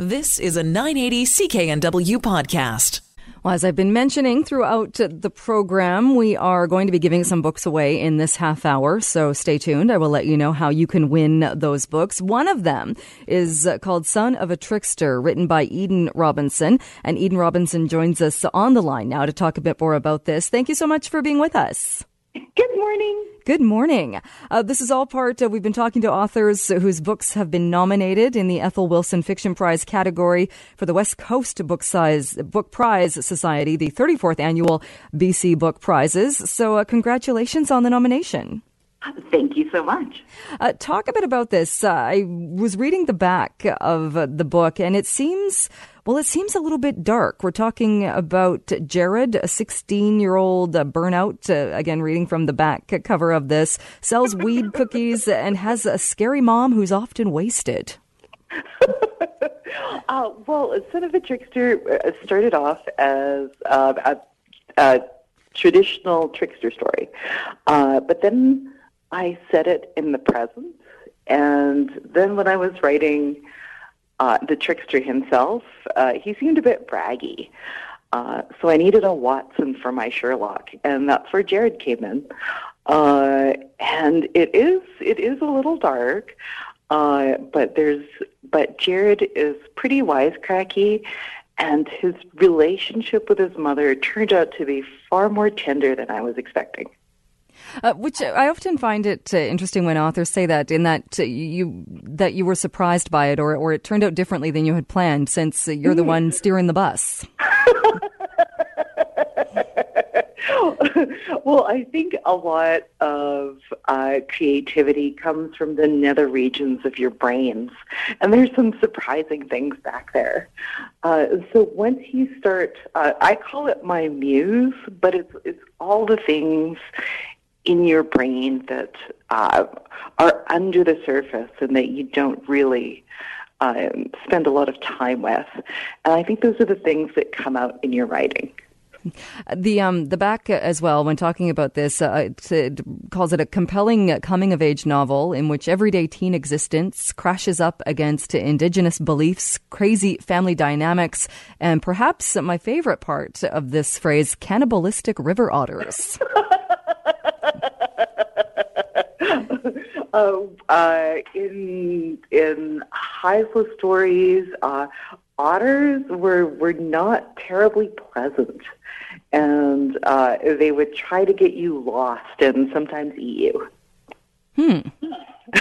This is a 980 CKNW podcast. Well, as I've been mentioning throughout the program, we are going to be giving some books away in this half hour. So stay tuned. I will let you know how you can win those books. One of them is called Son of a Trickster, written by Eden Robinson. And Eden Robinson joins us on the line now to talk a bit more about this. Thank you so much for being with us. Good morning. Good morning. Uh, this is all part, uh, we've been talking to authors whose books have been nominated in the Ethel Wilson Fiction Prize category for the West Coast Book, Size, Book Prize Society, the 34th annual BC Book Prizes. So, uh, congratulations on the nomination. Thank you so much. Uh, talk a bit about this. Uh, I was reading the back of uh, the book, and it seems, well, it seems a little bit dark. We're talking about Jared, a 16 year old uh, burnout, uh, again, reading from the back cover of this, sells weed cookies and has a scary mom who's often wasted. Uh, well, Son of a Trickster started off as a, a, traditional trickster story. but then I said it in the present. And then when I was writing uh, the trickster himself, uh, he seemed a bit braggy. Uh, so I needed a Watson for my Sherlock, and that's where Jared came in. Uh, and it is it is a little dark, uh, but there's but Jared is pretty wisecracky, and his relationship with his mother turned out to be far more tender than I was expecting. Uh, which I often find it uh, interesting when authors say that, in that uh, you that you were surprised by it, or or it turned out differently than you had planned, since you're the one steering the bus. well, I think a lot of uh, creativity comes from the nether regions of your brains, and there's some surprising things back there. Uh, so once you start, uh, I call it my muse, but it's it's all the things in your brain that uh, are under the surface and that you don't really um, spend a lot of time with. And I think those are the things that come out in your writing. The um the back as well when talking about this uh, it calls it a compelling coming of age novel in which everyday teen existence crashes up against indigenous beliefs, crazy family dynamics, and perhaps my favorite part of this phrase, cannibalistic river otters. uh, uh, in in Haisla stories, uh, otters were were not terribly pleasant, and uh, they would try to get you lost and sometimes eat you. Hmm.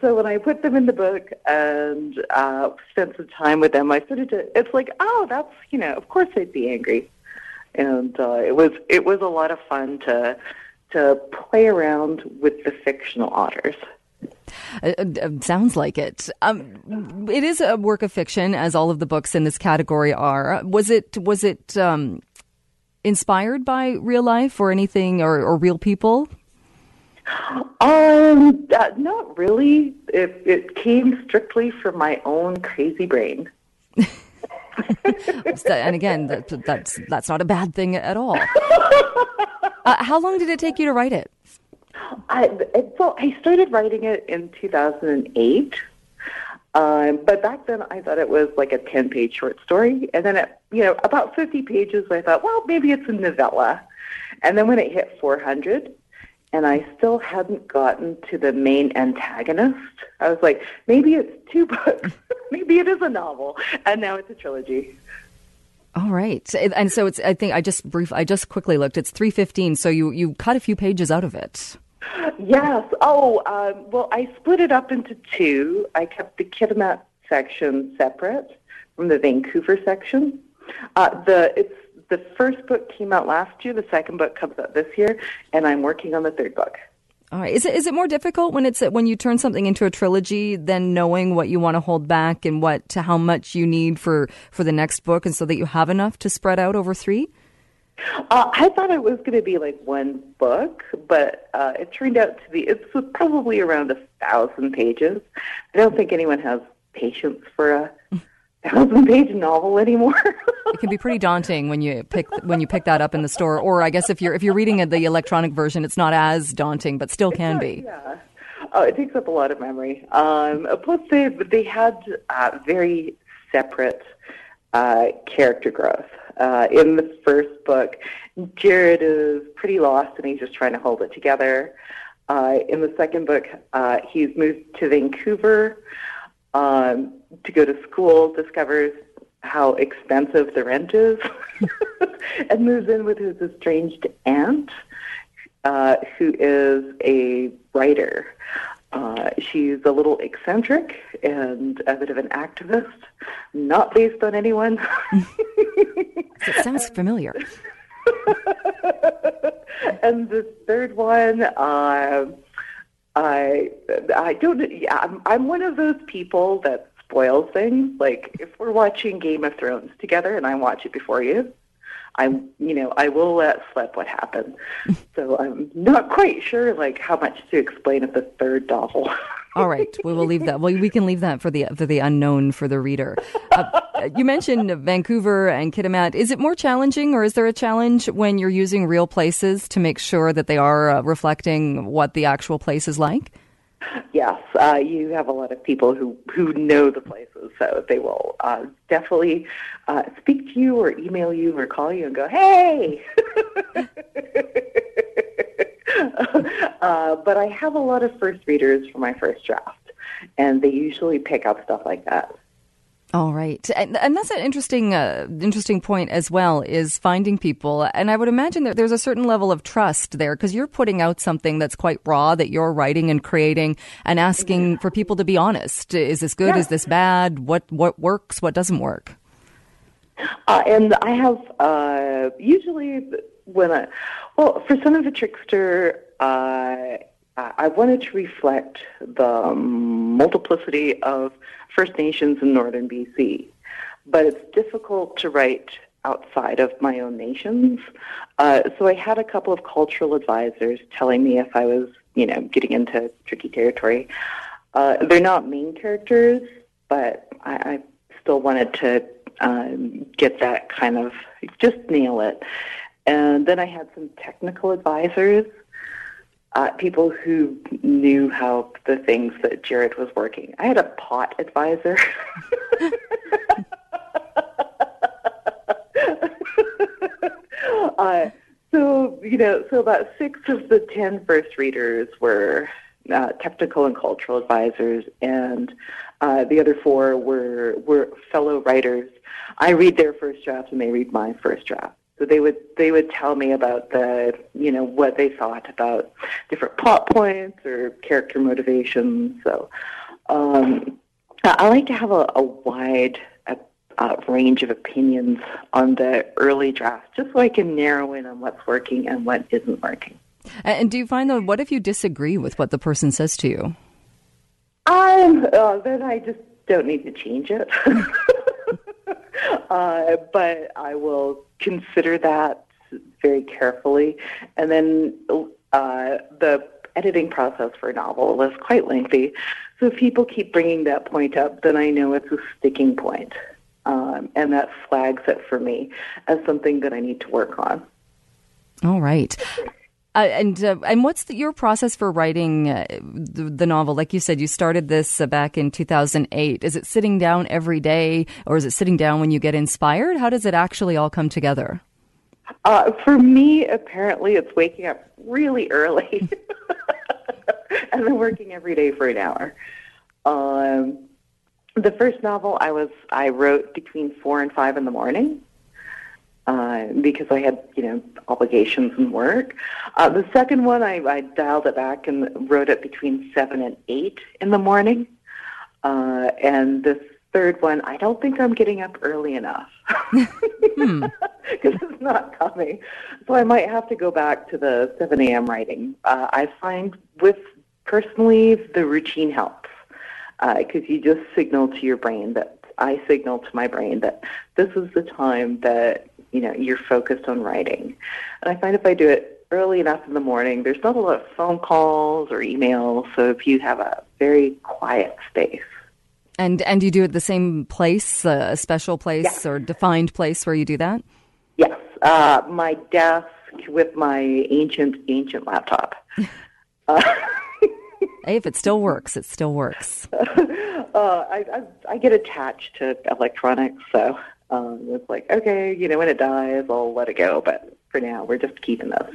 so when I put them in the book and uh, spent some time with them, I started to. It's like, oh, that's you know, of course they'd be angry, and uh, it was it was a lot of fun to to play around with the fictional otters. Uh, uh, sounds like it. Um, it is a work of fiction, as all of the books in this category are. Was it was it um, inspired by real life or anything or, or real people? Um, uh, not really. It, it came strictly from my own crazy brain. and again, that, that's that's not a bad thing at all. Uh, how long did it take you to write it? I, so I started writing it in 2008. Um, but back then, I thought it was like a 10 page short story. And then, at, you know, about 50 pages, I thought, well, maybe it's a novella. And then when it hit 400, and I still hadn't gotten to the main antagonist, I was like, maybe it's two books. maybe it is a novel. And now it's a trilogy. All right, and so it's. I think I just brief. I just quickly looked. It's three fifteen. So you you cut a few pages out of it. Yes. Oh, um, well, I split it up into two. I kept the Kitimat section separate from the Vancouver section. Uh, the it's the first book came out last year. The second book comes out this year, and I'm working on the third book. All right. Is it is it more difficult when it's when you turn something into a trilogy than knowing what you want to hold back and what to how much you need for for the next book, and so that you have enough to spread out over three? Uh, I thought it was going to be like one book, but uh, it turned out to be it's probably around a thousand pages. I don't think anyone has patience for a thousand page novel anymore. it can be pretty daunting when you pick when you pick that up in the store, or I guess if you're if you're reading the electronic version, it's not as daunting, but still can be. Yeah. Oh, it takes up a lot of memory. Um, plus, they they had uh, very separate uh, character growth. Uh, in the first book, Jared is pretty lost and he's just trying to hold it together. Uh, in the second book, uh, he's moved to Vancouver um, to go to school, discovers how expensive the rent is, and moves in with his estranged aunt, uh, who is a writer. Uh, she's a little eccentric and a bit of an activist, not based on anyone. it sounds familiar. and the third one, uh, I I don't. Yeah, I'm, I'm one of those people that spoils things. Like if we're watching Game of Thrones together and I watch it before you, I'm, you know, I will let slip what happened. so I'm not quite sure, like, how much to explain of the third novel. All right, we will leave that. Well, we can leave that for the for the unknown for the reader. Uh, you mentioned Vancouver and Kitimat. Is it more challenging, or is there a challenge when you're using real places to make sure that they are uh, reflecting what the actual place is like? Yes, uh, you have a lot of people who, who know the places, so they will uh, definitely uh, speak to you or email you or call you and go, hey! uh, but I have a lot of first readers for my first draft, and they usually pick up stuff like that. All right, and, and that's an interesting, uh, interesting point as well. Is finding people, and I would imagine that there's a certain level of trust there because you're putting out something that's quite raw that you're writing and creating, and asking for people to be honest. Is this good? Yeah. Is this bad? What what works? What doesn't work? Uh, and I have uh, usually when I, well, for Son of a Trickster, uh, I wanted to reflect the multiplicity of First Nations in northern BC, but it's difficult to write outside of my own nations. Uh, so I had a couple of cultural advisors telling me if I was, you know, getting into tricky territory. Uh, they're not main characters, but I, I still wanted to um, get that kind of just nail it. And then I had some technical advisors uh, people who knew how the things that Jared was working. I had a pot advisor. uh, so you know, so about six of the ten first readers were uh, technical and cultural advisors, and uh, the other four were were fellow writers. I read their first draft, and they read my first draft. So they would they would tell me about the you know what they thought about different plot points or character motivations. So um, I like to have a, a wide a range of opinions on the early draft, just so I can narrow in on what's working and what isn't working. And do you find though, what if you disagree with what the person says to you? Um, uh, then I just don't need to change it. uh, but I will consider that very carefully. And then uh, the editing process for a novel is quite lengthy. So if people keep bringing that point up, then I know it's a sticking point. Um, and that flags it for me as something that I need to work on. All right. Uh, and uh, and what's the, your process for writing uh, the, the, novel? Like you said, you started this uh, back in 2008. Is it sitting down every day, or is it sitting down when you get inspired? How does it actually all come together? Uh, for me, apparently, it's waking up really early and then working every day for an hour. Um, the first novel I was I wrote between four and five in the morning uh, because I had, you know, obligations and work. Uh, the second one, I, I dialed it back and wrote it between 7 and 8 in the morning. Uh, and this third one, I don't think I'm getting up early enough because hmm. it's not coming. So I might have to go back to the 7 a.m. writing. Uh, I find with personally the routine helps because uh, you just signal to your brain that I signal to my brain that this is the time that you know, you're focused on writing. And I find if I do it early enough in the morning, there's not a lot of phone calls or emails. So if you have a very quiet space. And and you do it the same place, uh, a special place yes. or defined place where you do that? Yes, uh, my desk with my ancient ancient laptop. uh, Hey, if it still works, it still works. uh, I, I I get attached to electronics, so um, it's like okay, you know, when it dies, I'll let it go. But for now, we're just keeping this.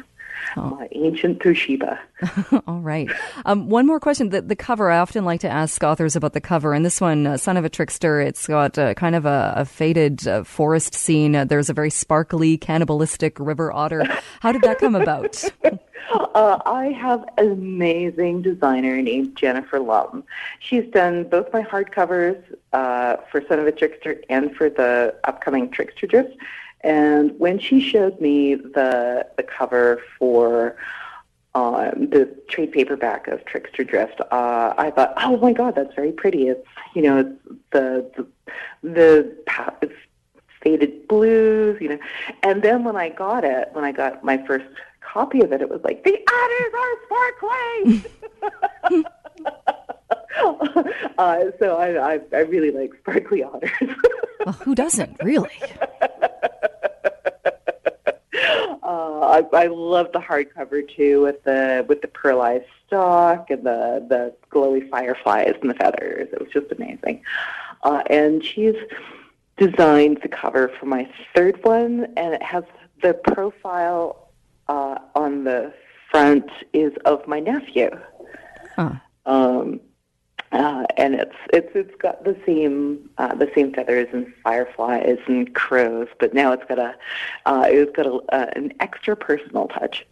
Oh. My ancient Toshiba. All right. Um, one more question. The, the cover, I often like to ask authors about the cover. And this one, uh, Son of a Trickster, it's got uh, kind of a, a faded uh, forest scene. Uh, there's a very sparkly, cannibalistic river otter. How did that come about? Uh, I have an amazing designer named Jennifer Lum. She's done both my hardcovers uh, for Son of a Trickster and for the upcoming Trickster Drift. And when she showed me the the cover for um, the trade paperback of Trickster Drift, uh, I thought, oh my god, that's very pretty. It's you know the the, the it's faded blues, you know. And then when I got it, when I got my first copy of it, it was like the otters are sparkling. uh, so I, I I really like sparkly otters. well, who doesn't really? I, I love the hardcover too, with the with the pearlized stalk and the the glowy fireflies and the feathers. It was just amazing. Uh, and she's designed the cover for my third one, and it has the profile uh, on the front is of my nephew. Huh. Um, uh, and it's it's it's got the same uh, the same feathers and fireflies and crows, but now it's got a uh, it's got a, uh, an extra personal touch.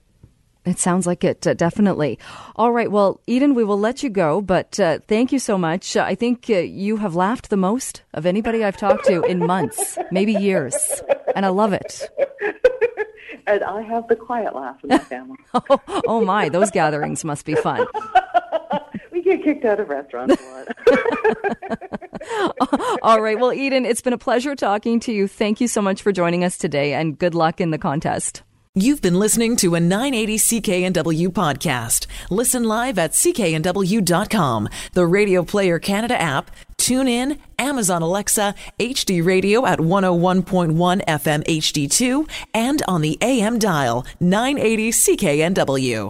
It sounds like it, uh, definitely. All right. Well, Eden, we will let you go, but uh, thank you so much. I think uh, you have laughed the most of anybody I've talked to in months, maybe years, and I love it. and I have the quiet laugh in my family. oh, oh, my. Those gatherings must be fun get kicked out of restaurants a lot. All right. Well, Eden, it's been a pleasure talking to you. Thank you so much for joining us today and good luck in the contest. You've been listening to a 980 CKNW podcast. Listen live at cknw.com, the Radio Player Canada app, tune in, Amazon Alexa, HD Radio at 101.1 FM HD2, and on the AM dial 980 CKNW.